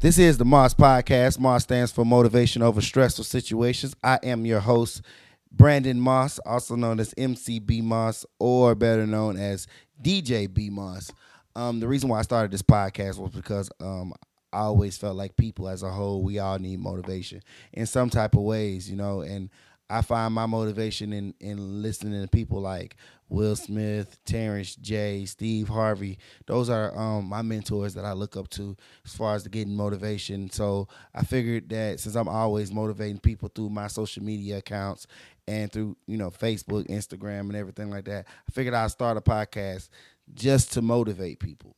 This is the Moss Podcast. Moss stands for Motivation Over Stressful Situations. I am your host, Brandon Moss, also known as MCB Moss, or better known as DJ B Moss. Um, the reason why I started this podcast was because um, I always felt like people as a whole, we all need motivation in some type of ways, you know, and I find my motivation in in listening to people like Will Smith, Terrence J, Steve Harvey. Those are um, my mentors that I look up to as far as getting motivation. So I figured that since I'm always motivating people through my social media accounts and through you know Facebook, Instagram, and everything like that, I figured I'd start a podcast just to motivate people.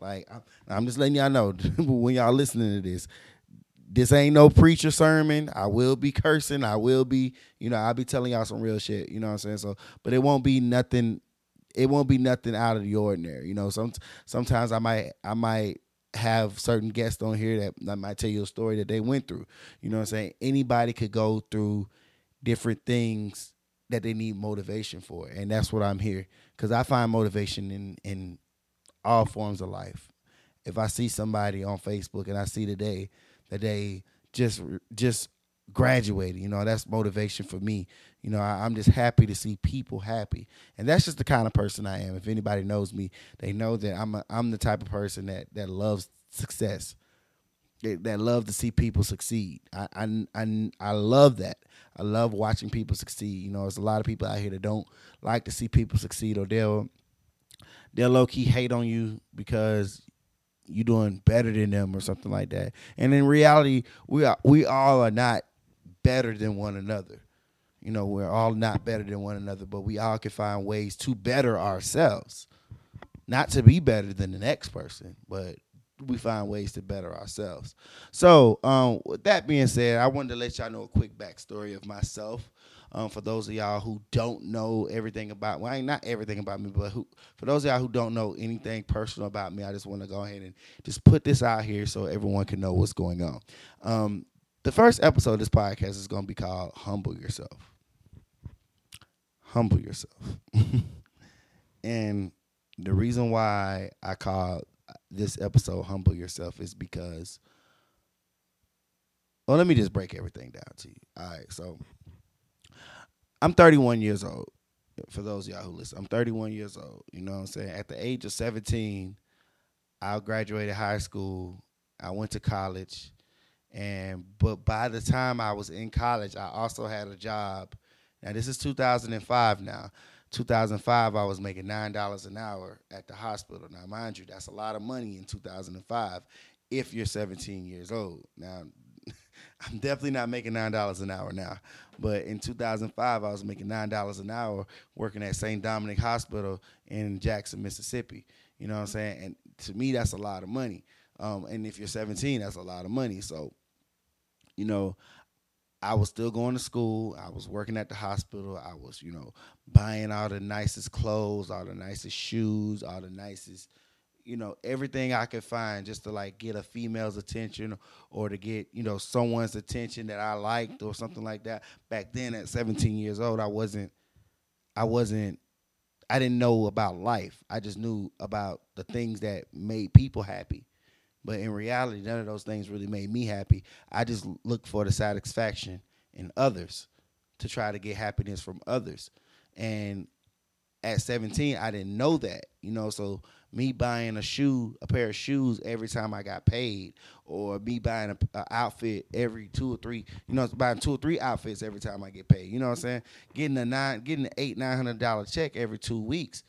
Like I'm just letting y'all know when y'all listening to this, this ain't no preacher sermon. I will be cursing. I will be, you know, I'll be telling y'all some real shit. You know what I'm saying? So, but it won't be nothing. It won't be nothing out of the ordinary. You know, some sometimes I might I might have certain guests on here that, that might tell you a story that they went through. You know what I'm saying? Anybody could go through different things that they need motivation for, and that's what I'm here because I find motivation in in all forms of life. If I see somebody on Facebook and I see today that they just just graduated. You know, that's motivation for me. You know, I, am just happy to see people happy, and that's just the kind of person I am. If anybody knows me, they know that I'm a, I'm the type of person that that loves success, that, that love to see people succeed. I, I I I love that. I love watching people succeed. You know, there's a lot of people out here that don't like to see people succeed, or they'll they'll low key hate on you because you doing better than them or something like that. And in reality, we are we all are not better than one another. You know, we're all not better than one another, but we all can find ways to better ourselves. Not to be better than the next person, but we find ways to better ourselves. So, um, with that being said, I wanted to let y'all know a quick backstory of myself. Um, for those of y'all who don't know everything about, well, not everything about me, but who, for those of y'all who don't know anything personal about me, I just want to go ahead and just put this out here so everyone can know what's going on. Um, the first episode of this podcast is going to be called "Humble Yourself." Humble yourself, and the reason why I call this episode "Humble Yourself" is because. Well, let me just break everything down to you. All right, so I'm 31 years old. For those of y'all who listen, I'm 31 years old. You know what I'm saying? At the age of 17, I graduated high school. I went to college. And but by the time I was in college, I also had a job. Now this is 2005 now. 2005 I was making $9 an hour at the hospital. Now mind you, that's a lot of money in 2005 if you're 17 years old. Now I'm definitely not making nine dollars an hour now. But in 2005, I was making nine dollars an hour working at St. Dominic Hospital in Jackson, Mississippi. You know what I'm saying? And to me, that's a lot of money. Um, and if you're 17, that's a lot of money. So, you know, I was still going to school. I was working at the hospital. I was, you know, buying all the nicest clothes, all the nicest shoes, all the nicest you know everything I could find just to like get a female's attention or to get you know someone's attention that I liked or something like that. Back then at 17 years old, I wasn't I wasn't I didn't know about life. I just knew about the things that made people happy. But in reality, none of those things really made me happy. I just looked for the satisfaction in others to try to get happiness from others. And at 17, I didn't know that, you know, so me buying a shoe, a pair of shoes every time I got paid, or me buying a, outfit every two or three, you know, buying two or three outfits every time I get paid. You know what I'm saying? Getting a nine, getting an eight, nine hundred dollar check every two weeks.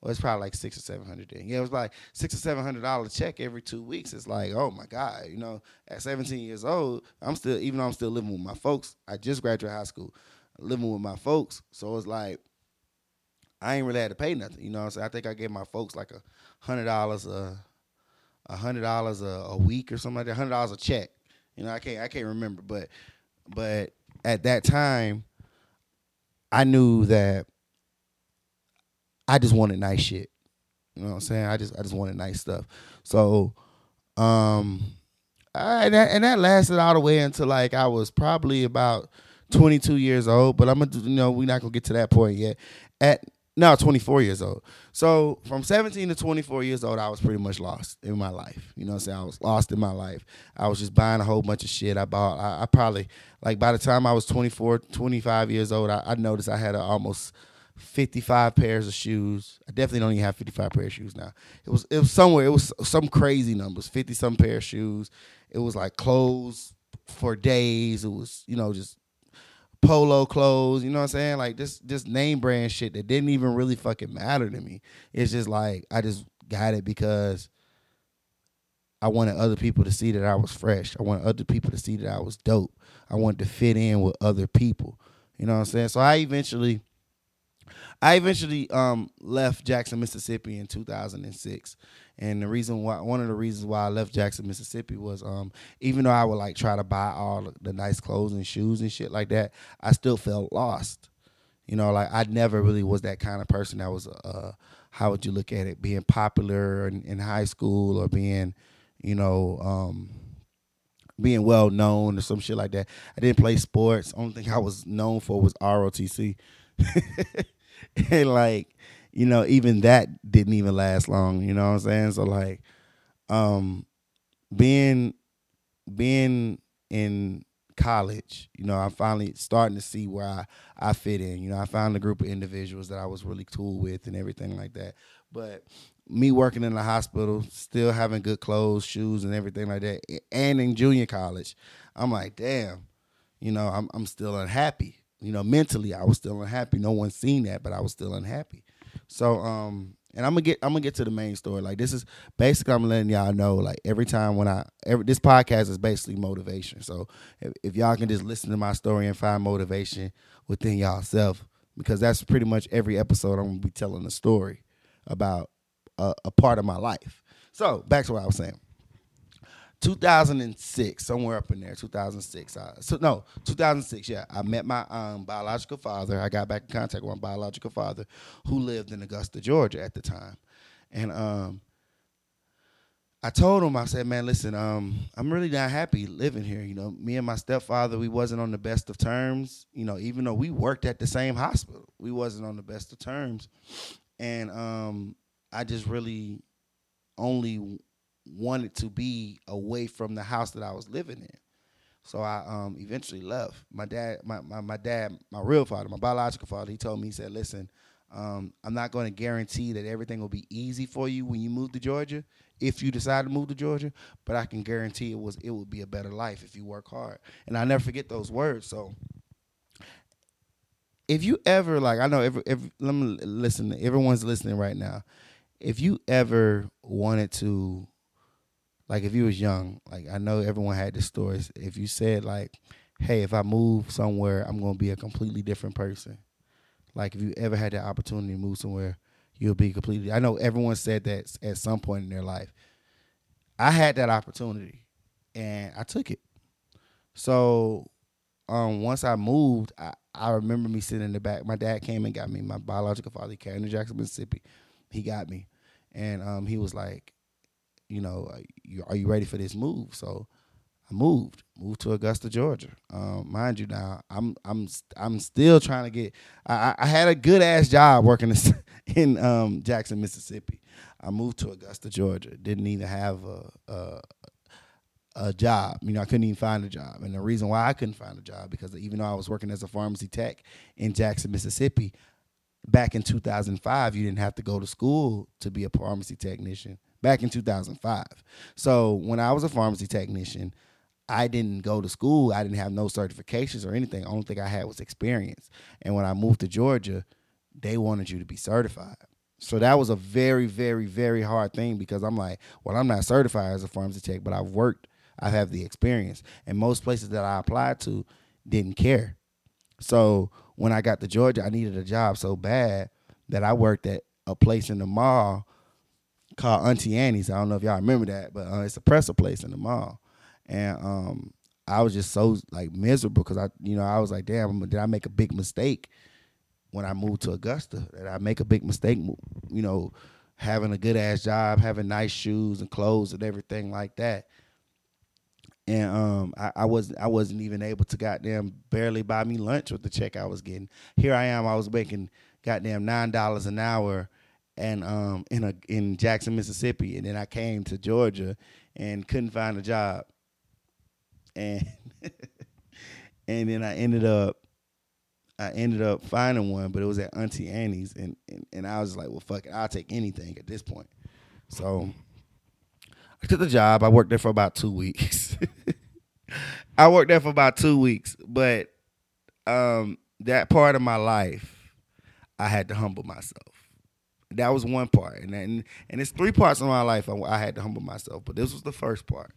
Well, it's probably like six or seven hundred. Then yeah, it was like six or seven hundred dollar check every two weeks. It's like, oh my god, you know, at 17 years old, I'm still, even though I'm still living with my folks, I just graduated high school, living with my folks. So it's like I ain't really had to pay nothing. You know what I'm saying? I think I gave my folks like a hundred dollars a a hundred dollars a week or something like that. Hundred dollars a check. You know, I can't I can't remember, but but at that time, I knew that I just wanted nice shit. You know what I'm saying? I just I just wanted nice stuff. So, um, I, and, that, and that lasted all the way until like I was probably about 22 years old. But I'm gonna, you know, we're not gonna get to that point yet. At No, 24 years old. So from 17 to 24 years old, I was pretty much lost in my life. You know what I'm saying? I was lost in my life. I was just buying a whole bunch of shit. I bought, I, I probably, like by the time I was 24, 25 years old, I, I noticed I had a, almost 55 pairs of shoes. I definitely don't even have 55 pair of shoes now. It was, it was somewhere, it was some crazy numbers, 50 some pair of shoes. It was like clothes for days. It was, you know, just polo clothes, you know what I'm saying? Like this this name brand shit that didn't even really fucking matter to me. It's just like I just got it because I wanted other people to see that I was fresh. I wanted other people to see that I was dope. I wanted to fit in with other people. You know what I'm saying? So I eventually I eventually um, left Jackson, Mississippi in 2006. And the reason why, one of the reasons why I left Jackson, Mississippi was um, even though I would like try to buy all the nice clothes and shoes and shit like that, I still felt lost. You know, like I never really was that kind of person that was, uh, how would you look at it, being popular in, in high school or being, you know, um, being well known or some shit like that. I didn't play sports. Only thing I was known for was ROTC. and like, you know, even that didn't even last long, you know what I'm saying? So like um being being in college, you know, I'm finally starting to see where I, I fit in. You know, I found a group of individuals that I was really cool with and everything like that. But me working in the hospital, still having good clothes, shoes, and everything like that, and in junior college, I'm like, damn, you know, I'm I'm still unhappy you know, mentally I was still unhappy. No one seen that, but I was still unhappy. So, um, and I'm gonna get I'm gonna get to the main story. Like this is basically I'm letting y'all know. Like every time when I every this podcast is basically motivation. So if, if y'all can just listen to my story and find motivation within y'all self, because that's pretty much every episode I'm gonna be telling a story about a, a part of my life. So back to what I was saying. 2006, somewhere up in there, 2006. Uh, so no, 2006. Yeah, I met my um, biological father. I got back in contact with my biological father, who lived in Augusta, Georgia at the time, and um, I told him, I said, man, listen, um, I'm really not happy living here. You know, me and my stepfather, we wasn't on the best of terms. You know, even though we worked at the same hospital, we wasn't on the best of terms, and um, I just really only wanted to be away from the house that I was living in. So I um, eventually left. My dad, my, my, my dad, my real father, my biological father, he told me, he said, listen, um, I'm not going to guarantee that everything will be easy for you when you move to Georgia, if you decide to move to Georgia, but I can guarantee it was it would be a better life if you work hard. And I never forget those words. So if you ever like, I know every, every let me listen. Everyone's listening right now. If you ever wanted to like if you was young, like I know everyone had the stories. If you said like, "Hey, if I move somewhere, I'm gonna be a completely different person," like if you ever had the opportunity to move somewhere, you'll be completely. I know everyone said that at some point in their life. I had that opportunity, and I took it. So, um, once I moved, I, I remember me sitting in the back. My dad came and got me. My biological father, he came to Jackson, Mississippi. He got me, and um, he was like, you know, are you ready for this move? So I moved, moved to Augusta, Georgia. Um, mind you, now I'm I'm I'm still trying to get. I, I had a good ass job working in um, Jackson, Mississippi. I moved to Augusta, Georgia. Didn't even have a, a a job. You know, I couldn't even find a job, and the reason why I couldn't find a job because even though I was working as a pharmacy tech in Jackson, Mississippi, back in 2005, you didn't have to go to school to be a pharmacy technician back in 2005. So when I was a pharmacy technician, I didn't go to school. I didn't have no certifications or anything. The only thing I had was experience. And when I moved to Georgia, they wanted you to be certified. So that was a very, very, very hard thing because I'm like, well, I'm not certified as a pharmacy tech, but I've worked, I have the experience. And most places that I applied to didn't care. So when I got to Georgia, I needed a job so bad that I worked at a place in the mall called Auntie Annie's. I don't know if y'all remember that, but uh, it's a presser place in the mall. And um, I was just so like miserable because I, you know, I was like, damn, did I make a big mistake when I moved to Augusta? Did I make a big mistake, you know, having a good ass job, having nice shoes and clothes and everything like that? And um, I, I wasn't I wasn't even able to goddamn barely buy me lunch with the check I was getting. Here I am, I was making goddamn nine dollars an hour and um in a in Jackson, Mississippi, and then I came to Georgia and couldn't find a job, and and then I ended up I ended up finding one, but it was at Auntie Annie's, and and, and I was like, well, fuck it, I'll take anything at this point. So I took the job. I worked there for about two weeks. I worked there for about two weeks, but um, that part of my life, I had to humble myself. That was one part, and then, and it's three parts of my life I, I had to humble myself, but this was the first part,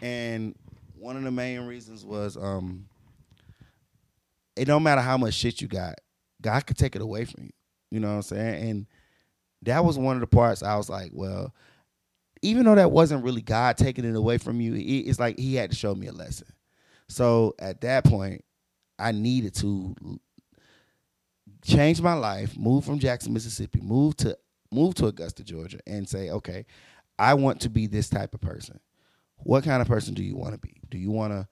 and one of the main reasons was um, it don't matter how much shit you got, God could take it away from you. You know what I'm saying? And that was one of the parts I was like, well, even though that wasn't really God taking it away from you, it's like He had to show me a lesson. So at that point, I needed to change my life, move from Jackson, Mississippi, move to move to Augusta, Georgia, and say, okay, I want to be this type of person. What kind of person do you want to be? Do you want to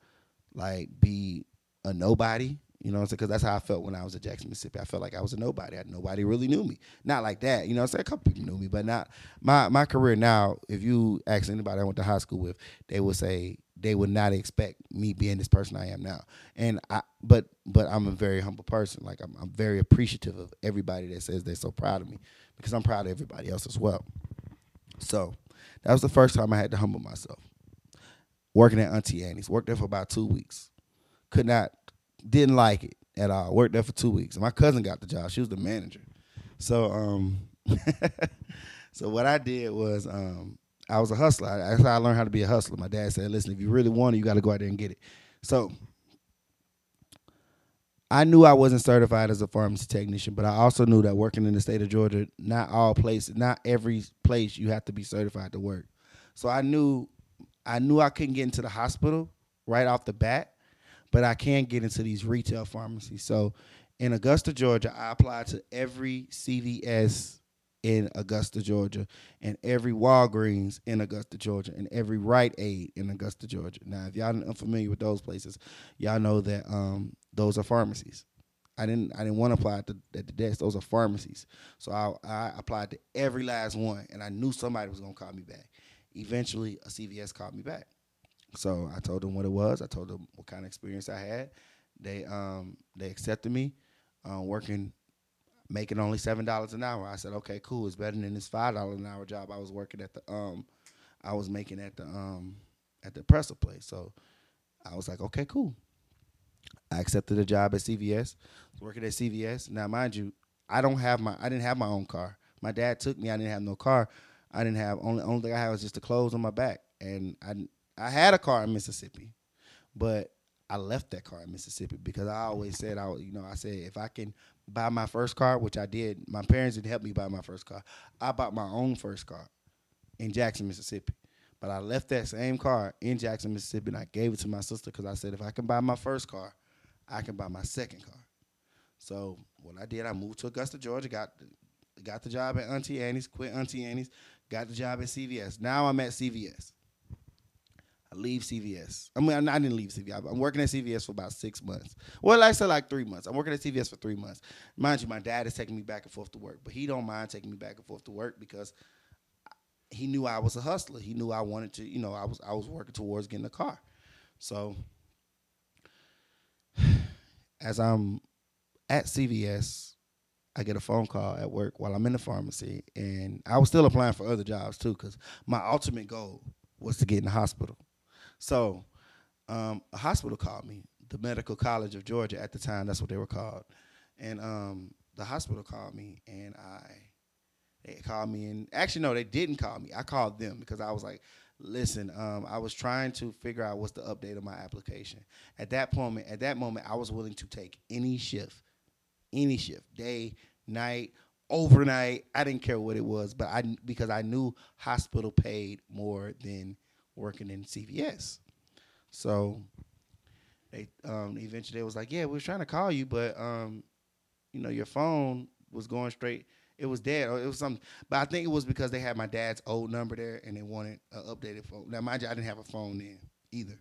like be a nobody? You know what I'm saying? Because that's how I felt when I was at Jackson, Mississippi. I felt like I was a nobody. I, nobody really knew me. Not like that. You know I'm saying? A couple people knew me, but not my my career now. If you ask anybody I went to high school with, they would say they would not expect me being this person I am now. And I but but I'm a very humble person. Like I'm I'm very appreciative of everybody that says they're so proud of me because I'm proud of everybody else as well. So that was the first time I had to humble myself. Working at Auntie Annie's. Worked there for about two weeks. Could not didn't like it at all. Worked there for two weeks. My cousin got the job. She was the manager. So um so what I did was um I was a hustler. That's how I learned how to be a hustler. My dad said, "Listen, if you really want it, you got to go out there and get it." So I knew I wasn't certified as a pharmacy technician, but I also knew that working in the state of Georgia, not all places, not every place you have to be certified to work. So I knew I knew I couldn't get into the hospital right off the bat, but I can get into these retail pharmacies. So in Augusta, Georgia, I applied to every CVS in Augusta, Georgia, and every Walgreens in Augusta, Georgia, and every Rite Aid in Augusta, Georgia. Now, if y'all are familiar with those places, y'all know that um, those are pharmacies. I didn't I didn't want to apply at the, at the desk. Those are pharmacies. So I, I applied to every last one, and I knew somebody was gonna call me back. Eventually, a CVS called me back. So I told them what it was. I told them what kind of experience I had. They um they accepted me, uh, working making only seven dollars an hour. I said, okay, cool. It's better than this five dollar an hour job I was working at the um, I was making at the um at the presser place. So I was like, okay, cool. I accepted a job at CVS. working at CVS. Now, mind you, I don't have my I didn't have my own car. My dad took me. I didn't have no car. I didn't have only only thing I had was just the clothes on my back, and I I had a car in Mississippi, but I left that car in Mississippi because I always said I you know I said if I can buy my first car, which I did. My parents didn't help me buy my first car. I bought my own first car in Jackson, Mississippi. But I left that same car in Jackson, Mississippi, and I gave it to my sister because I said if I can buy my first car, I can buy my second car. So what I did, I moved to Augusta, Georgia, got got the job at Auntie Annie's, quit Auntie Annie's, got the job at CVS. Now I'm at CVS. I leave CVS. I mean, I didn't leave CVS. I'm working at CVS for about six months. Well, I said like three months. I'm working at CVS for three months. Mind you, my dad is taking me back and forth to work, but he don't mind taking me back and forth to work because he knew I was a hustler. He knew I wanted to, you know, I was I was working towards getting a car. So as I'm at CVS, I get a phone call at work while I'm in the pharmacy, and I was still applying for other jobs too, because my ultimate goal was to get in the hospital. So um, a hospital called me, the Medical College of Georgia at the time. That's what they were called, and um, the hospital called me, and I they called me, and actually no, they didn't call me. I called them because I was like, listen, um, I was trying to figure out what's the update of my application. At that moment, at that moment, I was willing to take any shift, any shift, day, night, overnight. I didn't care what it was, but I because I knew hospital paid more than working in CVS. So they um, eventually they was like, yeah, we was trying to call you, but um, you know your phone was going straight. It was dead, or it was something. But I think it was because they had my dad's old number there, and they wanted an updated phone. Now, mind you, I didn't have a phone then either.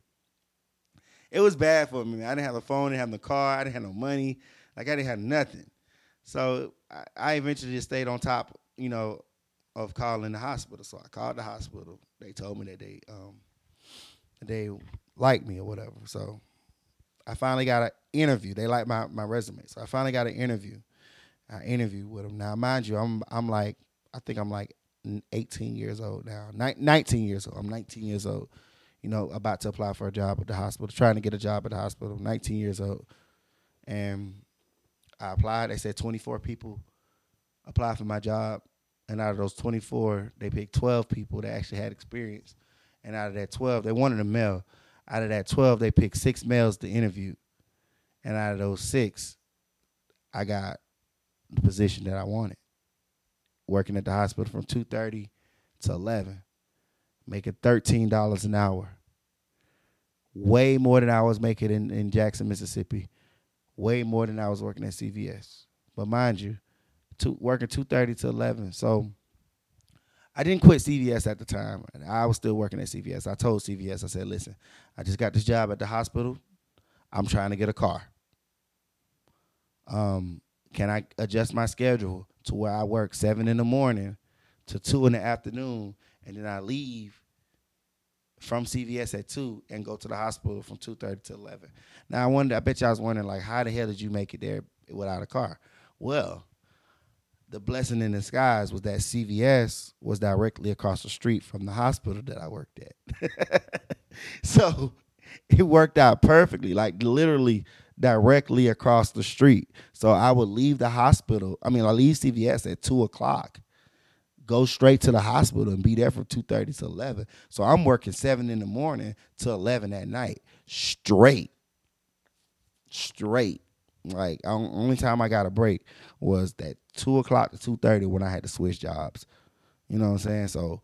It was bad for me. I didn't have a phone. I didn't have no car. I didn't have no money. Like I didn't have nothing. So I, I eventually just stayed on top, you know, of calling the hospital. So I called the hospital. They told me that they um they liked me or whatever. So I finally got an interview. They liked my, my resume. So I finally got an interview. I interviewed with them. Now, mind you, I'm I'm like I think I'm like 18 years old now. 19 years old. I'm 19 years old. You know, about to apply for a job at the hospital, trying to get a job at the hospital. 19 years old, and I applied. They said 24 people applied for my job, and out of those 24, they picked 12 people that actually had experience. And out of that 12, they wanted a male. Out of that 12, they picked six males to interview, and out of those six, I got the position that I wanted. Working at the hospital from 2.30 to 11 making $13 an hour. Way more than i was making in, in jackson mississippi. Way more than i was working at cvs but mind you two, working 2.30 to 11 so i didn't quit cvs at the time i was still working at cvs i told cvs i said listen i just got this job at the hospital i'm trying to get a car um, can i adjust my schedule to where I work seven in the morning to two in the afternoon, and then I leave from CVS at two and go to the hospital from two thirty to eleven. Now I wonder, I bet y'all was wondering like, how the hell did you make it there without a car? Well, the blessing in disguise was that CVS was directly across the street from the hospital that I worked at. so it worked out perfectly. Like literally directly across the street. So I would leave the hospital. I mean, I leave CVS at two o'clock, go straight to the hospital and be there from two thirty to eleven. So I'm working seven in the morning to eleven at night, straight, straight. Like only time I got a break was that two o'clock to two thirty when I had to switch jobs. You know what I'm saying? So,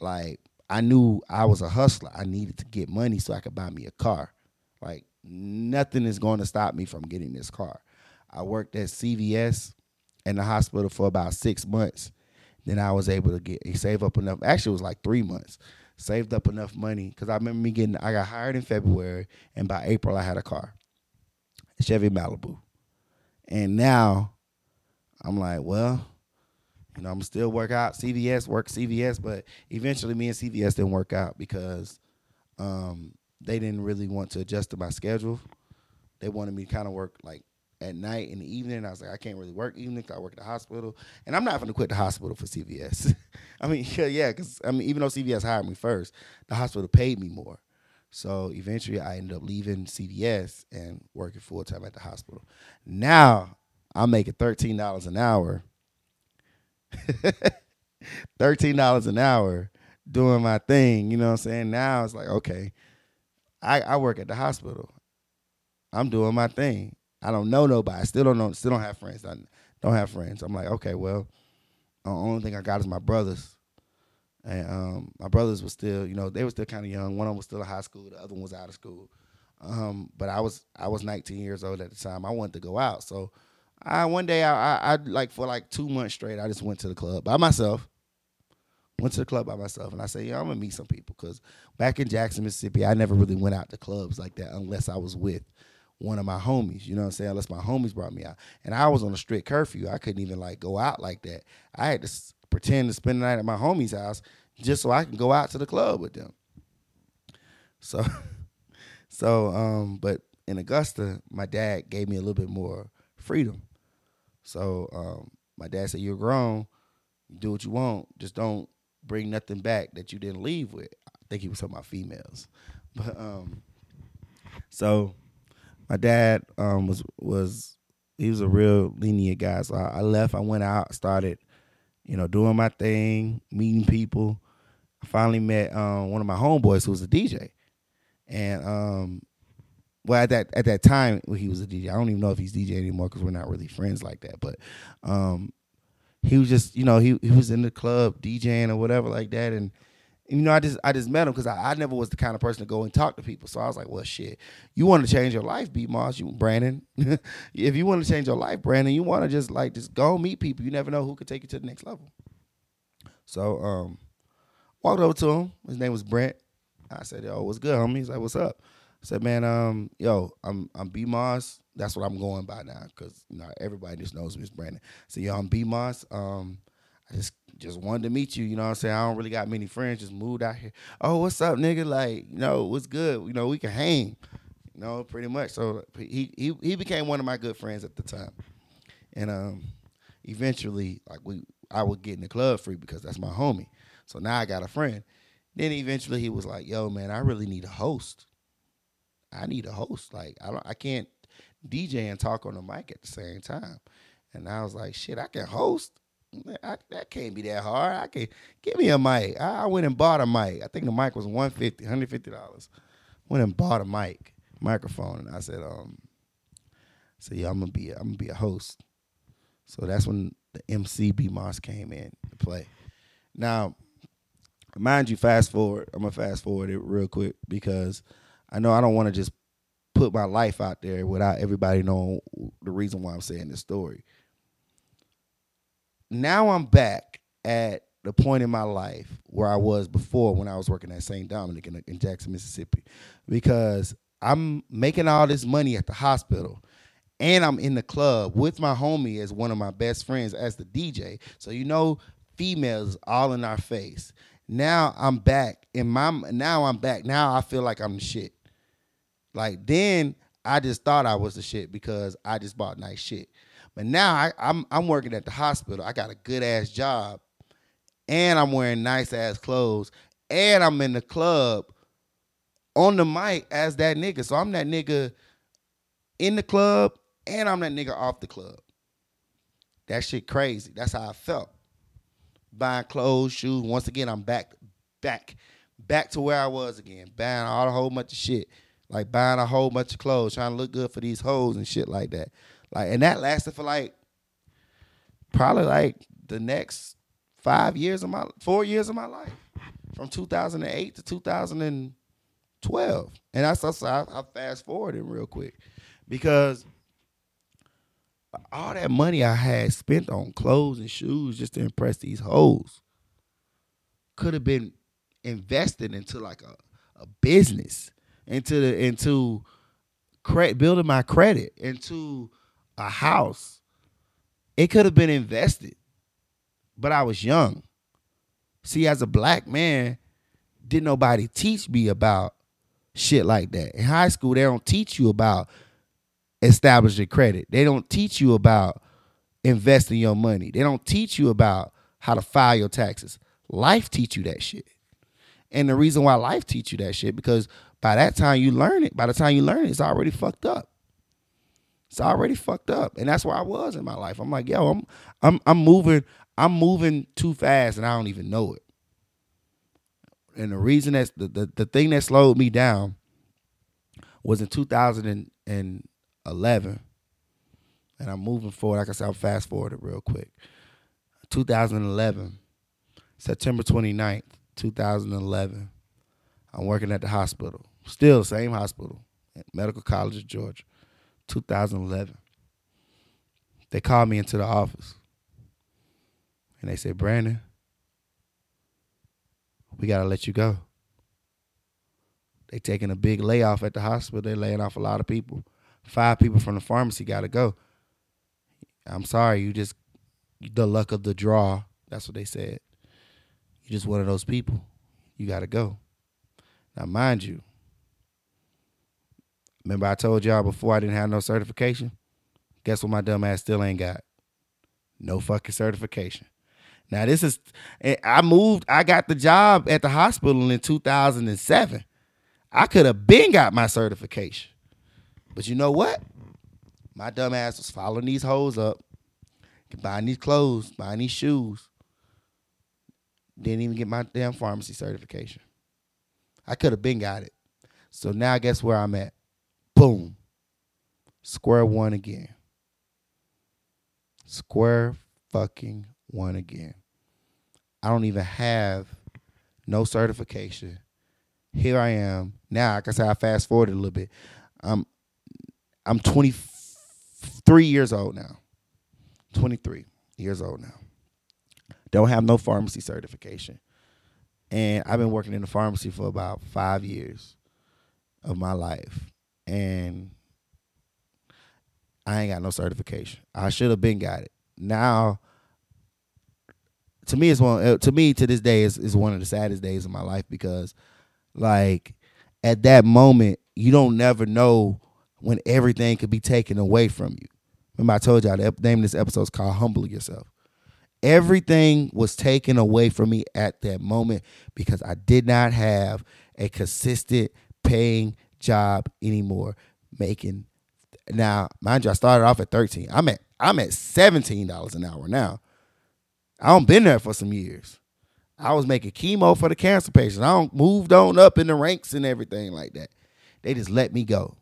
like, I knew I was a hustler. I needed to get money so I could buy me a car. Like nothing is going to stop me from getting this car. I worked at CVS and the hospital for about six months. Then I was able to get save up enough. Actually, it was like three months. Saved up enough money because I remember me getting. I got hired in February, and by April I had a car, Chevy Malibu. And now, I'm like, well, you know, I'm still work out CVS, work CVS, but eventually me and CVS didn't work out because um, they didn't really want to adjust to my schedule. They wanted me to kind of work like at night in the evening. I was like, I can't really work evening because I work at the hospital, and I'm not going to quit the hospital for CVS. I mean, yeah, yeah, because I mean, even though CVS hired me first, the hospital paid me more. So eventually, I ended up leaving CVS and working full time at the hospital. Now I'm making thirteen dollars an hour. thirteen dollars an hour doing my thing. You know what I'm saying? Now it's like, okay, I, I work at the hospital. I'm doing my thing. I don't know nobody. I still don't know. Still don't have friends. I don't have friends. I'm like, okay, well, the only thing I got is my brothers, and um, my brothers were still, you know, they were still kind of young. One of them was still in high school. The other one was out of school. Um, but I was I was 19 years old at the time. I wanted to go out, so I one day I, I, I like for like two months straight. I just went to the club by myself. Went to the club by myself, and I said, "Yeah, I'm gonna meet some people." Because back in Jackson, Mississippi, I never really went out to clubs like that unless I was with one of my homies. You know what I'm saying? Unless my homies brought me out, and I was on a strict curfew. I couldn't even like go out like that. I had to pretend to spend the night at my homie's house just so I can go out to the club with them. So, so, um, but in Augusta, my dad gave me a little bit more freedom. So, um, my dad said, "You're grown. do what you want. Just don't bring nothing back that you didn't leave with. I think he was talking about females, but um, so my dad um was was he was a real lenient guy. So I, I left. I went out, started, you know, doing my thing, meeting people. I finally met um, one of my homeboys who was a DJ, and um, well at that at that time he was a DJ. I don't even know if he's DJ anymore because we're not really friends like that. But um, he was just you know he he was in the club DJing or whatever like that, and you know I just I just met him because I, I never was the kind of person to go and talk to people. So I was like, well, shit, you want to change your life, B Moss, you Brandon. if you want to change your life, Brandon, you want to just like just go meet people. You never know who could take you to the next level. So um, walked over to him. His name was Brent. I said, yo, what's good, homie? He's like, what's up? I said, man, um, yo, I'm I'm B Moss, that's what I'm going by now because you know everybody just knows me as Brandon. So yo, I'm B Moss. Um, I just just wanted to meet you. You know what I'm saying? I don't really got many friends. Just moved out here. Oh, what's up, nigga? Like, you know, what's good? You know, we can hang. You know, pretty much. So he he he became one of my good friends at the time, and um, eventually, like we, I would get in the club free because that's my homie. So now I got a friend. Then eventually he was like, "Yo, man, I really need a host. I need a host. Like, I don't, I can't DJ and talk on the mic at the same time." And I was like, "Shit, I can host." I, that can't be that hard. I can give me a mic. I, I went and bought a mic. I think the mic was 150 $150. Went and bought a mic, microphone, and I said, um, so yeah, I'm gonna be I'm gonna be a host. So that's when the MC B Moss came in to play. Now, mind you, fast forward. I'm gonna fast forward it real quick because I know I don't want to just put my life out there without everybody knowing the reason why I'm saying this story now I'm back at the point in my life where I was before when I was working at St. Dominic in, in Jackson, Mississippi, because I'm making all this money at the hospital and I'm in the club with my homie as one of my best friends as the DJ. So you know, females all in our face. Now I'm back in my now I'm back. Now I feel like I'm the shit. Like then I just thought I was the shit because I just bought nice shit. But now I, I'm I'm working at the hospital. I got a good ass job, and I'm wearing nice ass clothes, and I'm in the club on the mic as that nigga. So I'm that nigga in the club, and I'm that nigga off the club. That shit crazy. That's how I felt. Buying clothes, shoes. Once again, I'm back, back, back to where I was again. Buying all a whole bunch of shit. Like buying a whole bunch of clothes, trying to look good for these hoes and shit like that. Like, and that lasted for like probably like the next five years of my four years of my life, from 2008 to 2012. And that's I, I fast forwarded real quick because all that money I had spent on clothes and shoes just to impress these hoes could have been invested into like a, a business, into the into cre- building my credit, into a house. It could have been invested, but I was young. See, as a black man, didn't nobody teach me about shit like that. In high school, they don't teach you about establishing credit. They don't teach you about investing your money. They don't teach you about how to file your taxes. Life teach you that shit. And the reason why life teach you that shit because by that time you learn it, by the time you learn it, it's already fucked up. It's already fucked up. And that's where I was in my life. I'm like, yo, I'm I'm I'm moving, I'm moving too fast and I don't even know it. And the reason that's the, the, the thing that slowed me down was in 2011. And I'm moving forward. Like I said, I'll fast forward it real quick. 2011, September 29th, 2011. I'm working at the hospital. Still same hospital, Medical College of Georgia. 2011. They called me into the office and they said, Brandon, we got to let you go. They taking a big layoff at the hospital. They're laying off a lot of people. Five people from the pharmacy got to go. I'm sorry, you just the luck of the draw. That's what they said. You're just one of those people. You got to go. Now, mind you, Remember I told y'all before I didn't have no certification? Guess what my dumb ass still ain't got? No fucking certification. Now this is I moved, I got the job at the hospital in 2007. I could have been got my certification. But you know what? My dumb ass was following these hoes up, buying these clothes, buying these shoes. Didn't even get my damn pharmacy certification. I could have been got it. So now guess where I'm at? boom, square one again. Square fucking one again. I don't even have no certification. Here I am. Now, like I said, I fast forwarded a little bit. I'm I'm 23 years old now. 23 years old now. Don't have no pharmacy certification. And I've been working in the pharmacy for about five years of my life and I ain't got no certification. I should have been got it. Now, to me, it's one. uh, To me, to this day, is is one of the saddest days of my life because, like, at that moment, you don't never know when everything could be taken away from you. Remember, I told y'all the name of this episode is called "Humble Yourself." Everything was taken away from me at that moment because I did not have a consistent paying job anymore. Making now, mind you, I started off at 13. I'm at I'm at $17 an hour now. I don't been there for some years. I was making chemo for the cancer patients. I don't moved on up in the ranks and everything like that. They just let me go.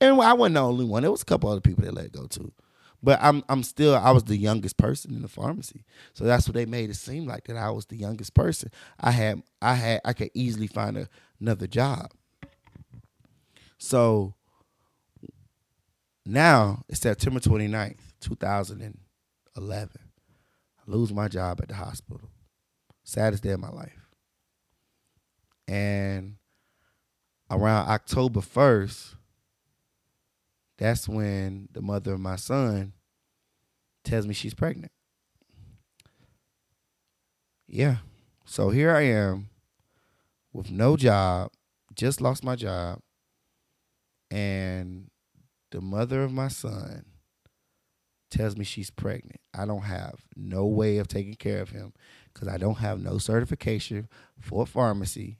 And I wasn't the only one. There was a couple other people that let go too. But I'm I'm still I was the youngest person in the pharmacy. So that's what they made it seem like that I was the youngest person. I had I had I could easily find a, another job. So now it's September 29th, 2011. I lose my job at the hospital. Saddest day of my life. And around October 1st, that's when the mother of my son tells me she's pregnant. Yeah. So here I am with no job, just lost my job, and the mother of my son tells me she's pregnant. I don't have no way of taking care of him because I don't have no certification for pharmacy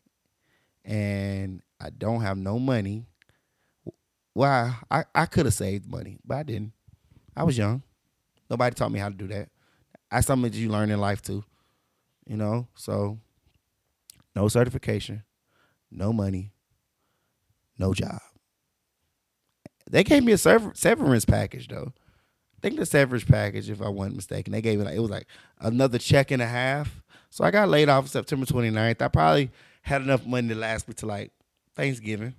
and I don't have no money. Well, I, I could have saved money, but I didn't. I was young. Nobody taught me how to do that. That's something that you learn in life too. You know, so no certification, no money, no job. They gave me a sever- severance package though. I think the severance package, if I wasn't mistaken, they gave me like it was like another check and a half. So I got laid off September 29th. I probably had enough money to last me to like Thanksgiving.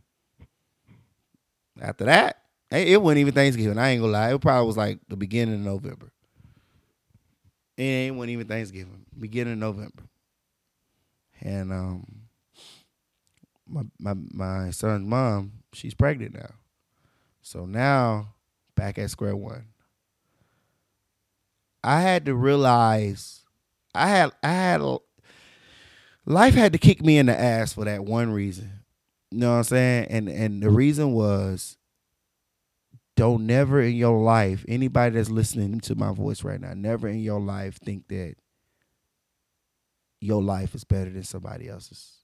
After that, it wasn't even Thanksgiving. I ain't gonna lie. It probably was like the beginning of November. It ain't wasn't even Thanksgiving. Beginning of November. And um my my my son's mom, she's pregnant now. So now back at square one. I had to realize I had I had life had to kick me in the ass for that one reason. You know what I'm saying? And and the reason was don't never in your life, anybody that's listening to my voice right now, never in your life think that your life is better than somebody else's.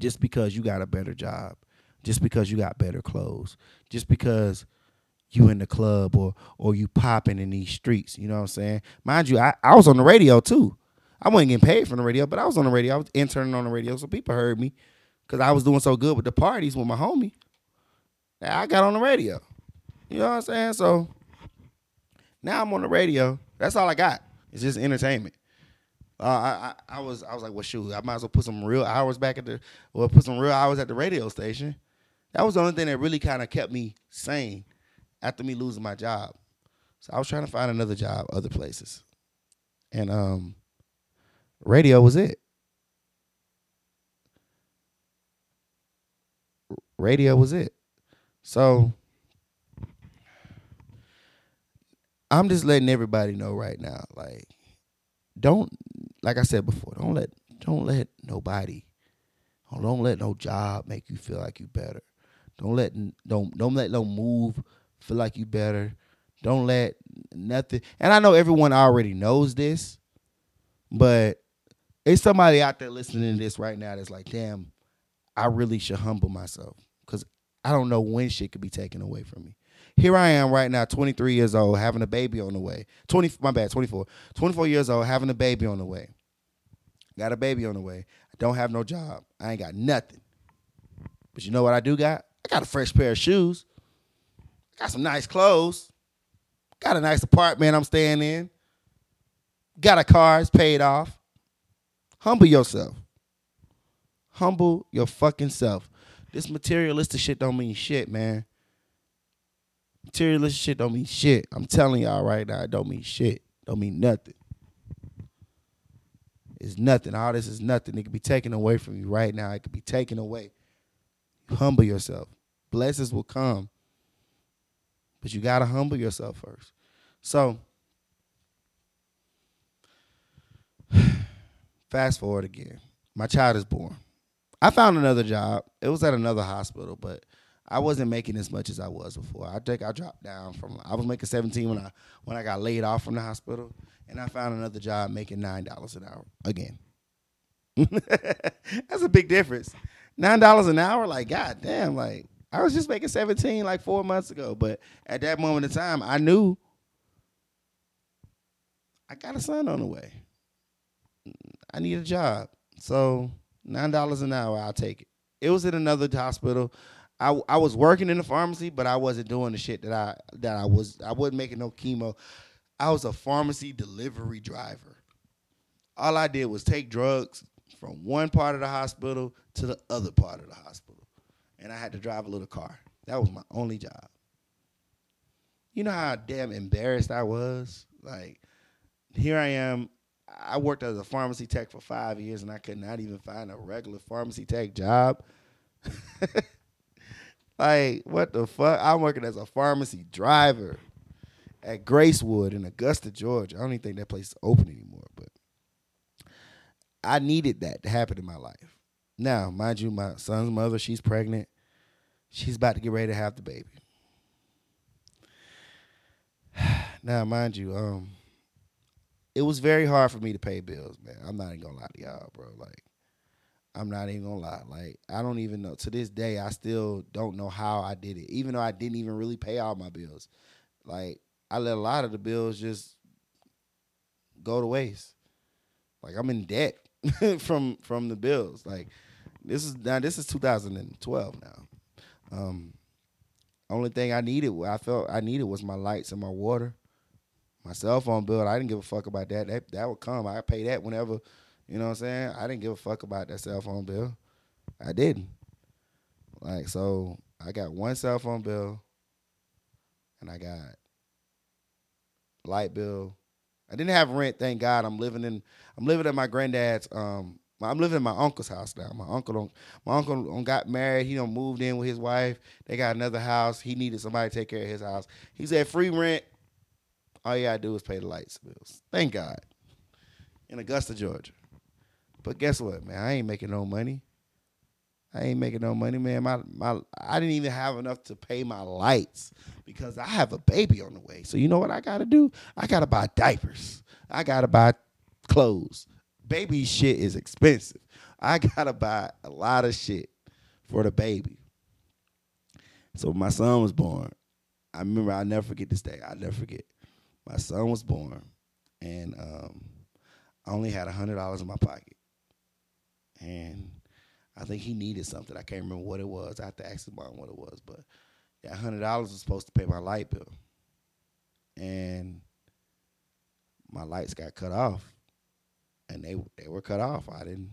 Just because you got a better job, just because you got better clothes, just because you in the club or or you popping in these streets. You know what I'm saying? Mind you, I, I was on the radio too. I wasn't getting paid from the radio, but I was on the radio. I was interning on the radio, so people heard me because I was doing so good with the parties with my homie. I got on the radio. You know what I'm saying? So now I'm on the radio. That's all I got. It's just entertainment. Uh, I, I I was I was like, well, shoot, I might as well put some real hours back at the, or put some real hours at the radio station. That was the only thing that really kind of kept me sane after me losing my job. So I was trying to find another job other places. And um radio was it. Radio was it. So I'm just letting everybody know right now like don't like I said before, don't let don't let nobody oh, don't let no job make you feel like you better. Don't let don't don't let no move feel like you better. Don't let nothing. And I know everyone already knows this, but it's somebody out there listening to this right now that's like, damn, I really should humble myself I don't know when shit could be taken away from me. Here I am right now, 23 years old, having a baby on the way. 20, my bad, 24. 24 years old, having a baby on the way. Got a baby on the way. I don't have no job. I ain't got nothing. But you know what I do got? I got a fresh pair of shoes. Got some nice clothes. Got a nice apartment I'm staying in. Got a car, it's paid off. Humble yourself. Humble your fucking self. This materialistic shit don't mean shit, man. Materialistic shit don't mean shit. I'm telling y'all right now, it don't mean shit. Don't mean nothing. It's nothing. All this is nothing. It can be taken away from you right now. It could be taken away. Humble yourself. Blessings will come. but you gotta humble yourself first. So, fast forward again. My child is born. I found another job. It was at another hospital, but I wasn't making as much as I was before. I think I dropped down from I was making 17 when I when I got laid off from the hospital, and I found another job making nine dollars an hour again. That's a big difference. Nine dollars an hour, like god damn, like I was just making 17 like four months ago. But at that moment in time, I knew I got a son on the way. I need a job. So nine dollars an hour, I'll take it. It was in another hospital. I, I was working in the pharmacy, but I wasn't doing the shit that I that I was. I wasn't making no chemo. I was a pharmacy delivery driver. All I did was take drugs from one part of the hospital to the other part of the hospital, and I had to drive a little car. That was my only job. You know how damn embarrassed I was. Like here I am. I worked as a pharmacy tech for five years, and I could not even find a regular pharmacy tech job. Like, what the fuck? I'm working as a pharmacy driver at Gracewood in Augusta, Georgia. I don't even think that place is open anymore, but I needed that to happen in my life. Now, mind you, my son's mother, she's pregnant. She's about to get ready to have the baby. Now, mind you, um, it was very hard for me to pay bills, man. I'm not even gonna lie to y'all, bro. Like, I'm not even gonna lie. Like I don't even know to this day. I still don't know how I did it, even though I didn't even really pay all my bills. Like I let a lot of the bills just go to waste. Like I'm in debt from from the bills. Like this is now this is 2012 now. Um, only thing I needed, I felt I needed was my lights and my water. My cell phone bill, I didn't give a fuck about that. That that would come. I pay that whenever you know what I'm saying? I didn't give a fuck about that cell phone bill. I didn't. Like so, I got one cell phone bill, and I got light bill. I didn't have rent, thank God. I'm living in I'm living at my granddad's um I'm living in my uncle's house now. My uncle don't my uncle don't got married. He don't moved in with his wife. They got another house. He needed somebody to take care of his house. He said free rent. All you gotta do is pay the lights bills. Thank God. In Augusta, Georgia. But guess what, man? I ain't making no money. I ain't making no money, man. My my I didn't even have enough to pay my lights because I have a baby on the way. So you know what I gotta do? I gotta buy diapers. I gotta buy clothes. Baby shit is expensive. I gotta buy a lot of shit for the baby. So my son was born. I remember I'll never forget this day. I'll never forget. My son was born and um, I only had hundred dollars in my pocket and I think he needed something. I can't remember what it was. I have to ask his mom what it was, but that hundred dollars was supposed to pay my light bill, and my lights got cut off, and they they were cut off. I didn't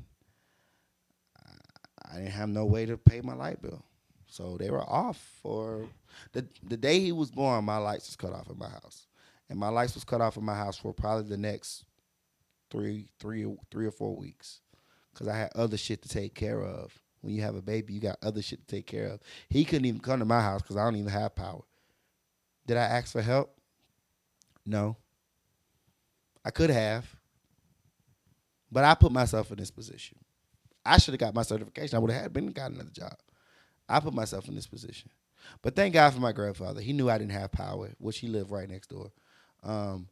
I, I didn't have no way to pay my light bill, so they were off for the the day he was born. My lights was cut off in my house, and my lights was cut off in my house for probably the next three three three or four weeks because I had other shit to take care of. When you have a baby, you got other shit to take care of. He couldn't even come to my house because I don't even have power. Did I ask for help? No. I could have, but I put myself in this position. I should have got my certification. I would have been got another job. I put myself in this position. But thank God for my grandfather. He knew I didn't have power, which he lived right next door. Um,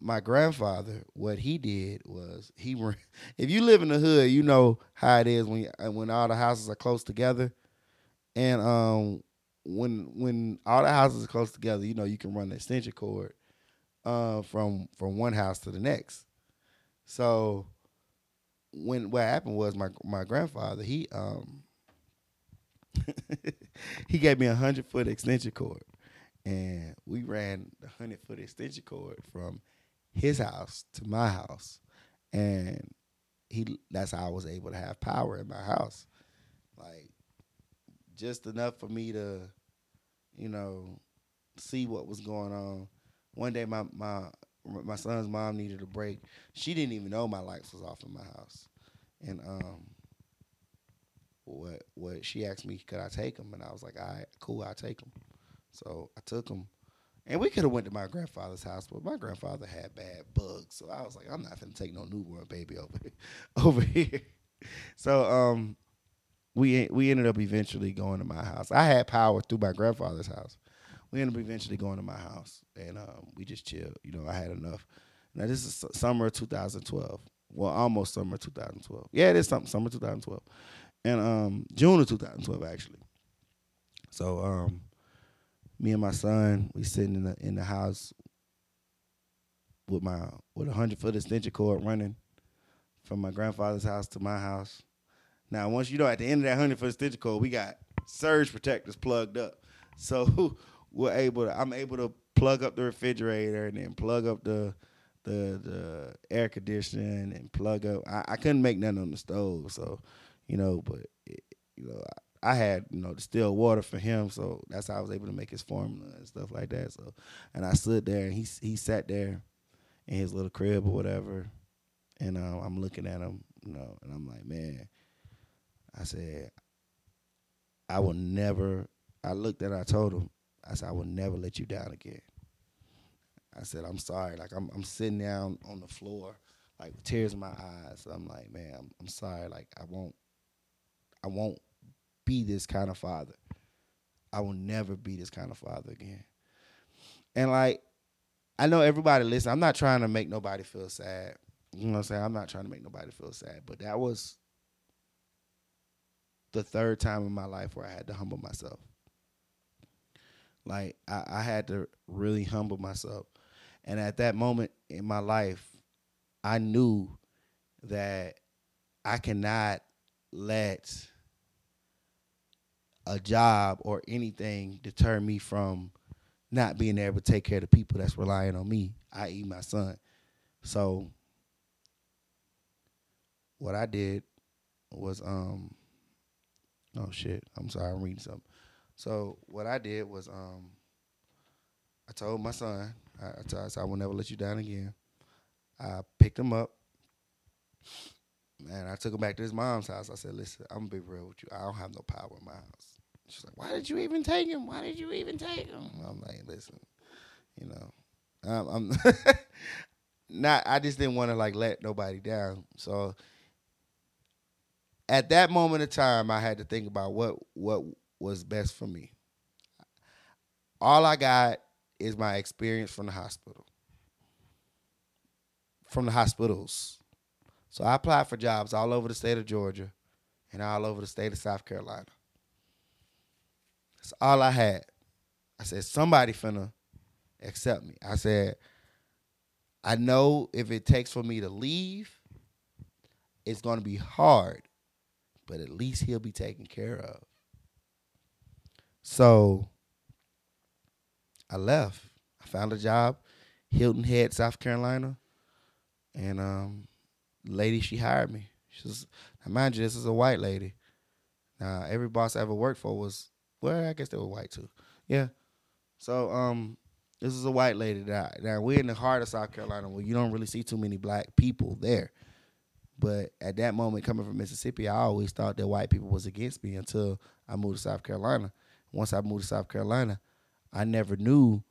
my grandfather, what he did was he. If you live in the hood, you know how it is when uh, when all the houses are close together, and um, when when all the houses are close together, you know you can run the extension cord uh, from from one house to the next. So when what happened was my my grandfather he um he gave me a hundred foot extension cord, and we ran the hundred foot extension cord from his house to my house, and he that's how I was able to have power in my house, like just enough for me to, you know, see what was going on. One day, my my my son's mom needed a break. She didn't even know my lights was off in my house, and um, what what she asked me could I take them, and I was like, all right, cool, I'll take them. So I took them. And we could have went to my grandfather's house, but my grandfather had bad bugs, so I was like, I'm not gonna take no newborn baby over over here. So um, we we ended up eventually going to my house. I had power through my grandfather's house. We ended up eventually going to my house, and um, we just chilled. You know, I had enough. Now this is summer 2012. Well, almost summer 2012. Yeah, it is something summer 2012, and um, June of 2012 actually. So um, me and my son, we sitting in the in the house with my with a hundred foot extension cord running from my grandfather's house to my house. Now, once you know, at the end of that hundred foot extension cord, we got surge protectors plugged up, so we're able to. I'm able to plug up the refrigerator and then plug up the the the air conditioning and plug up. I, I couldn't make nothing on the stove, so you know, but it, you know, I had, you know, distilled water for him, so that's how I was able to make his formula and stuff like that. So, and I stood there, and he he sat there in his little crib or whatever, and uh, I'm looking at him, you know, and I'm like, man, I said, I will never. I looked at, I told him, I said, I will never let you down again. I said, I'm sorry. Like I'm I'm sitting down on the floor, like tears in my eyes. I'm like, man, I'm, I'm sorry. Like I won't, I won't be this kind of father. I will never be this kind of father again. And like, I know everybody listen, I'm not trying to make nobody feel sad. You know what I'm saying? I'm not trying to make nobody feel sad. But that was the third time in my life where I had to humble myself. Like I, I had to really humble myself. And at that moment in my life, I knew that I cannot let a job or anything deter me from not being able to take care of the people that's relying on me, i.e., my son. So, what I did was, um, oh shit, I'm sorry, I'm reading something. So, what I did was, um, I told my son, I, I, told, I said, I will never let you down again. I picked him up and I took him back to his mom's house. I said, listen, I'm gonna be real with you. I don't have no power in my house. She's like, why did you even take him? Why did you even take him? I'm like, listen, you know, um, I'm not. I just didn't want to like let nobody down. So at that moment of time, I had to think about what what was best for me. All I got is my experience from the hospital, from the hospitals. So I applied for jobs all over the state of Georgia and all over the state of South Carolina. That's all I had. I said, somebody finna accept me. I said, I know if it takes for me to leave, it's gonna be hard, but at least he'll be taken care of. So I left. I found a job, Hilton Head, South Carolina, and um, lady she hired me. She was, now mind you, this is a white lady. Now every boss I ever worked for was well, I guess they were white too. Yeah. So um, this is a white lady that now we're in the heart of South Carolina where you don't really see too many black people there. But at that moment, coming from Mississippi, I always thought that white people was against me until I moved to South Carolina. Once I moved to South Carolina, I never knew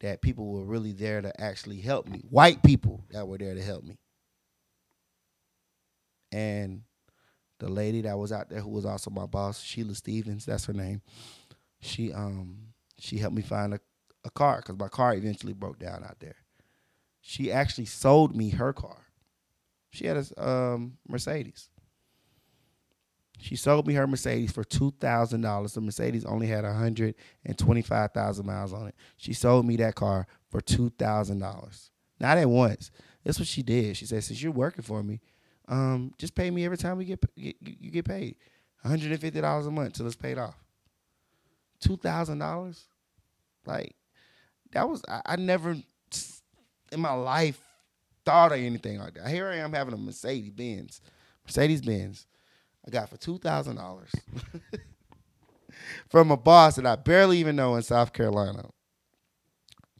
that people were really there to actually help me. White people that were there to help me. And the lady that was out there who was also my boss, Sheila Stevens, that's her name. She um she helped me find a, a car because my car eventually broke down out there. She actually sold me her car. She had a um, Mercedes. She sold me her Mercedes for two thousand dollars. The Mercedes only had hundred and twenty-five thousand miles on it. She sold me that car for two thousand dollars. Not at once. That's what she did. She said, "Since you're working for me, um, just pay me every time we get, get you get paid, one hundred and fifty dollars a month till it's paid off. Two thousand dollars, like that was I, I never in my life thought of anything like that. Here I am having a Mercedes Benz, Mercedes Benz, I got for two thousand dollars from a boss that I barely even know in South Carolina,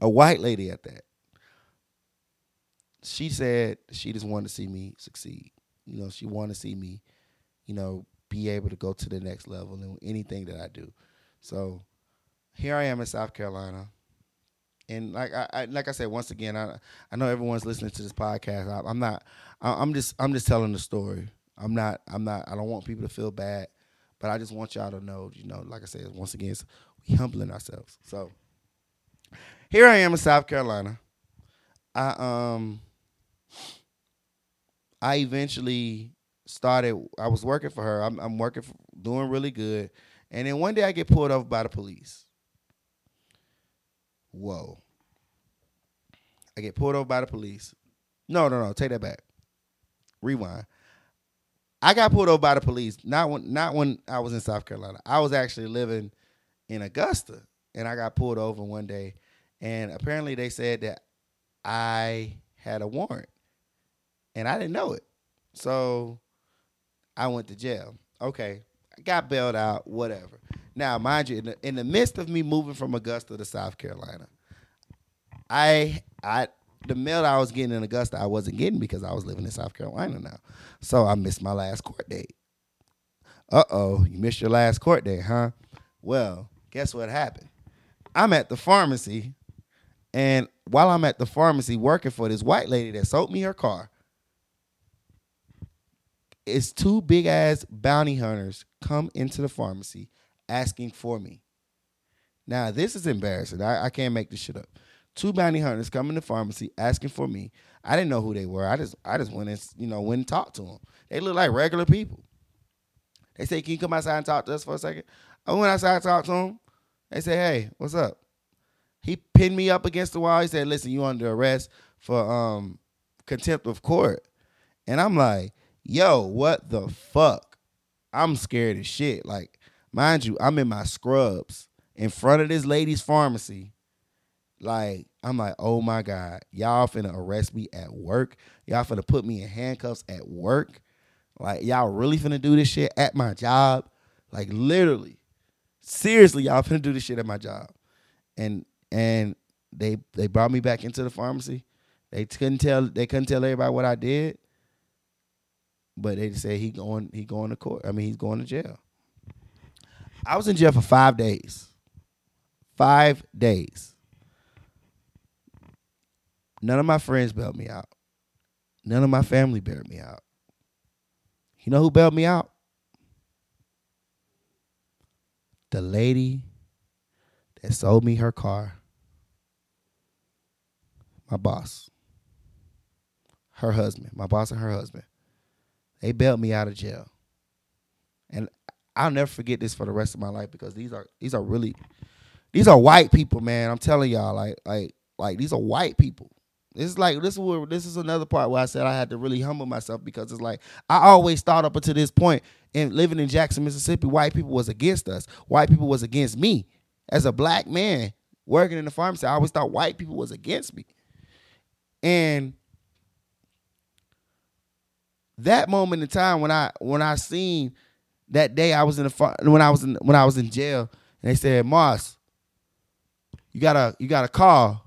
a white lady at that. She said she just wanted to see me succeed. You know, she wanted to see me, you know, be able to go to the next level in anything that I do. So here I am in South Carolina. And like I, I like I said once again, I I know everyone's listening to this podcast. I, I'm not. I, I'm just I'm just telling the story. I'm not. I'm not. I don't want people to feel bad, but I just want y'all to know. You know, like I said, once again, we humbling ourselves. So here I am in South Carolina. I um I eventually started. I was working for her. I'm, I'm working, for, doing really good, and then one day I get pulled over by the police. Whoa! I get pulled over by the police. No, no, no. Take that back. Rewind. I got pulled over by the police. Not when, not when I was in South Carolina. I was actually living in Augusta, and I got pulled over one day, and apparently they said that I had a warrant and I didn't know it. So I went to jail. Okay, I got bailed out, whatever. Now, mind you, in the, in the midst of me moving from Augusta to South Carolina, I I the mail I was getting in Augusta, I wasn't getting because I was living in South Carolina now. So I missed my last court date. Uh oh, you missed your last court date, huh? Well, guess what happened? I'm at the pharmacy, and while I'm at the pharmacy working for this white lady that sold me her car, it's two big ass bounty hunters come into the pharmacy asking for me. Now this is embarrassing. I, I can't make this shit up. Two bounty hunters come in the pharmacy asking for me. I didn't know who they were. I just I just went and you know went and talked to them. They look like regular people. They say, "Can you come outside and talk to us for a second? I went outside and talked to them. They say, "Hey, what's up?" He pinned me up against the wall. He said, "Listen, you under arrest for um contempt of court." And I'm like, yo, what the fuck? I'm scared as shit. Like, mind you, I'm in my scrubs in front of this lady's pharmacy. Like, I'm like, oh my God, y'all finna arrest me at work. Y'all finna put me in handcuffs at work. Like, y'all really finna do this shit at my job. Like, literally. Seriously, y'all finna do this shit at my job. And and they they brought me back into the pharmacy. They couldn't tell they couldn't tell everybody what I did. But they say he going he going to court. I mean, he's going to jail. I was in jail for five days. Five days. None of my friends bailed me out. None of my family bailed me out. You know who bailed me out? The lady that sold me her car. My boss. Her husband. My boss and her husband. They bailed me out of jail. And I'll never forget this for the rest of my life because these are these are really these are white people, man. I'm telling y'all, like like like these are white people. This is like this is where this is another part where I said I had to really humble myself because it's like I always thought up until this point and living in Jackson, Mississippi, white people was against us. White people was against me. As a black man working in the pharmacy, I always thought white people was against me. And that moment in time when I when I seen that day I was in the when I was in when I was in jail and they said Moss, you gotta you gotta call.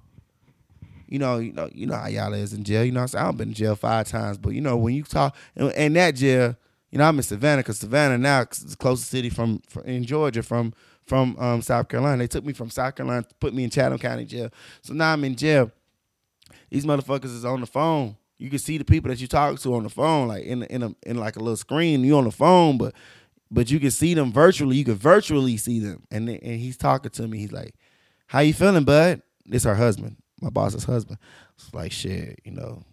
You know, you know, you know how y'all is in jail. You know, i have been in jail five times, but you know when you talk in that jail, you know I'm in Savannah because Savannah now is the closest city from, from in Georgia from from um, South Carolina. They took me from South Carolina, put me in Chatham County jail. So now I'm in jail. These motherfuckers is on the phone you can see the people that you talk to on the phone, like in in a in like a little screen. You on the phone, but but you can see them virtually. You can virtually see them, and and he's talking to me. He's like, "How you feeling, bud?" It's her husband, my boss's husband. It's like shit, you know.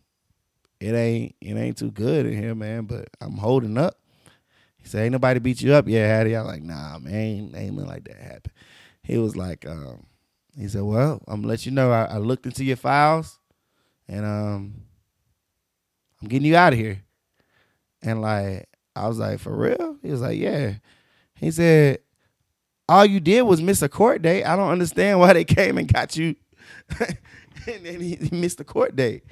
It ain't it ain't too good in here, man. But I'm holding up. He said, "Ain't nobody beat you up yet, Hattie." I'm like, "Nah, man, ain't, ain't nothing like that happen." He was like, um, he said, "Well, I'm gonna let you know. I, I looked into your files, and um, I'm getting you out of here. And like, I was like, for real? He was like, yeah. He said, all you did was miss a court date. I don't understand why they came and got you. and then he, he, missed the court date.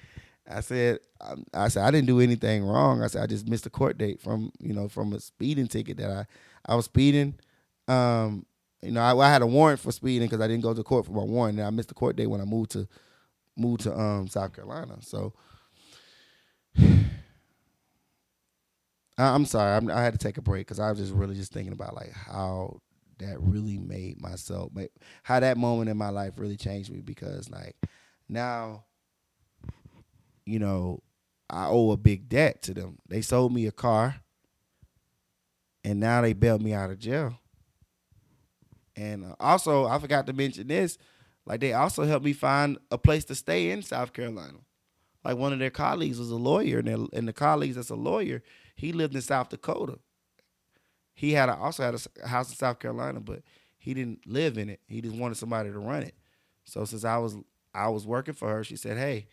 I said, I, um, I, said I didn't do anything wrong. I said I just missed a court date from you know from a speeding ticket that I I was speeding. Um, you know, I, I had a warrant for speeding because I didn't go to court for my warrant. And I missed the court date when I moved to moved to um South Carolina. So I'm sorry. I'm, i had to take a break because I was just really just thinking about like how that really made myself how that moment in my life really changed me because like now you know I owe a big debt to them. They sold me a car and now they bailed me out of jail. And uh, also, I forgot to mention this, like they also helped me find a place to stay in South Carolina. Like one of their colleagues was a lawyer, and, and the colleagues that's a lawyer, he lived in South Dakota. He had a, also had a house in South Carolina, but he didn't live in it. He just wanted somebody to run it. So since I was I was working for her, she said, "Hey,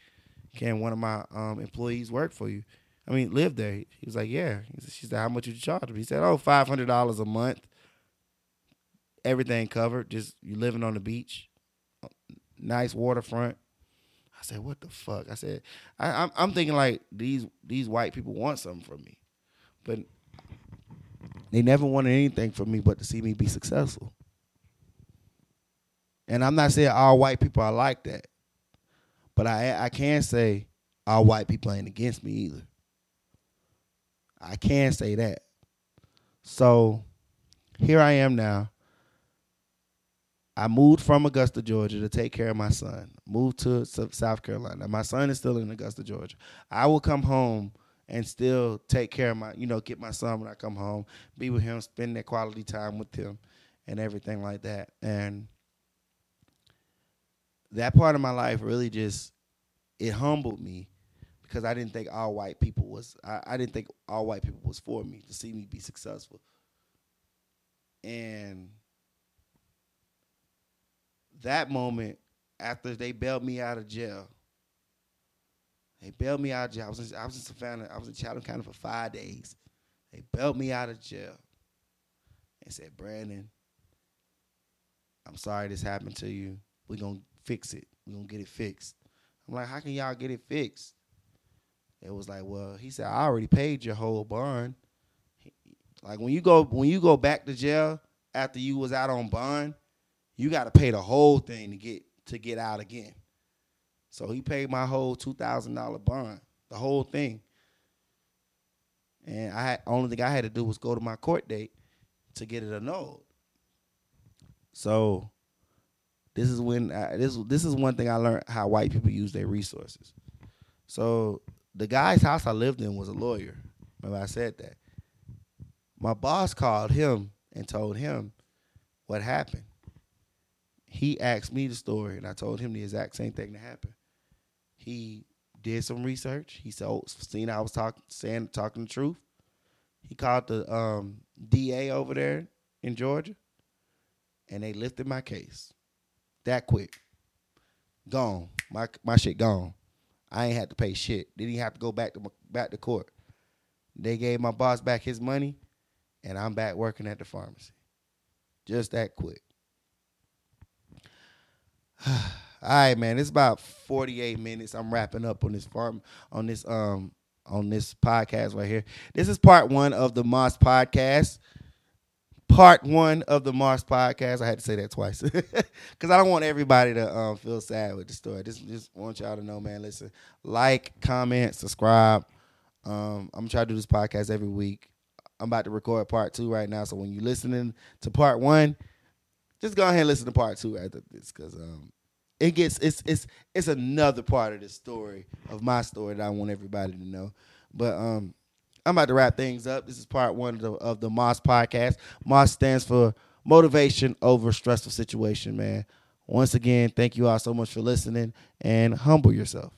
can one of my um, employees work for you?" I mean, live there. He was like, "Yeah." She said, "How much would you charge him?" He said, "Oh, five hundred dollars a month. Everything covered. Just you living on the beach, nice waterfront." I said, "What the fuck?" I said, I, am I'm, I'm thinking like these these white people want something from me, but they never wanted anything from me but to see me be successful. And I'm not saying all white people are like that, but I I can say all white people ain't against me either. I can say that. So here I am now I moved from Augusta, Georgia to take care of my son. Moved to South Carolina. My son is still in Augusta, Georgia. I will come home and still take care of my, you know, get my son when I come home, be with him, spend that quality time with him and everything like that. And that part of my life really just it humbled me because I didn't think all white people was I, I didn't think all white people was for me to see me be successful. And that moment after they bailed me out of jail. They bailed me out of jail. I was in, I was in Savannah. I was in Chatham County for five days. They bailed me out of jail and said, Brandon, I'm sorry this happened to you. We're going to fix it. We're going to get it fixed. I'm like, how can y'all get it fixed? It was like, well, he said, I already paid your whole bond. Like when you go when you go back to jail after you was out on bond, you got to pay the whole thing to get to get out again. So he paid my whole two thousand dollar bond, the whole thing. And I had, only thing I had to do was go to my court date to get it annulled. So this is when I, this this is one thing I learned how white people use their resources. So the guy's house I lived in was a lawyer. Remember I said that. My boss called him and told him what happened he asked me the story, and I told him the exact same thing that happened. He did some research. He saw seen I was talking saying talking the truth. He called the um, DA over there in Georgia, and they lifted my case that quick. Gone. My my shit gone. I ain't had to pay shit. Didn't have to go back to back to court. They gave my boss back his money, and I'm back working at the pharmacy. Just that quick. All right, man. It's about 48 minutes. I'm wrapping up on this farm on this um on this podcast right here. This is part one of the Moss podcast. Part one of the Moss podcast. I had to say that twice because I don't want everybody to um, feel sad with the story. Just just want y'all to know, man. Listen, like, comment, subscribe. Um, I'm trying to do this podcast every week. I'm about to record part two right now. So when you're listening to part one, just go ahead and listen to part two after this because um, it gets it's it's it's another part of the story of my story that I want everybody to know. But um, I'm about to wrap things up. This is part one of the, of the Moss podcast. Moss stands for motivation over stressful situation, man. Once again, thank you all so much for listening and humble yourself.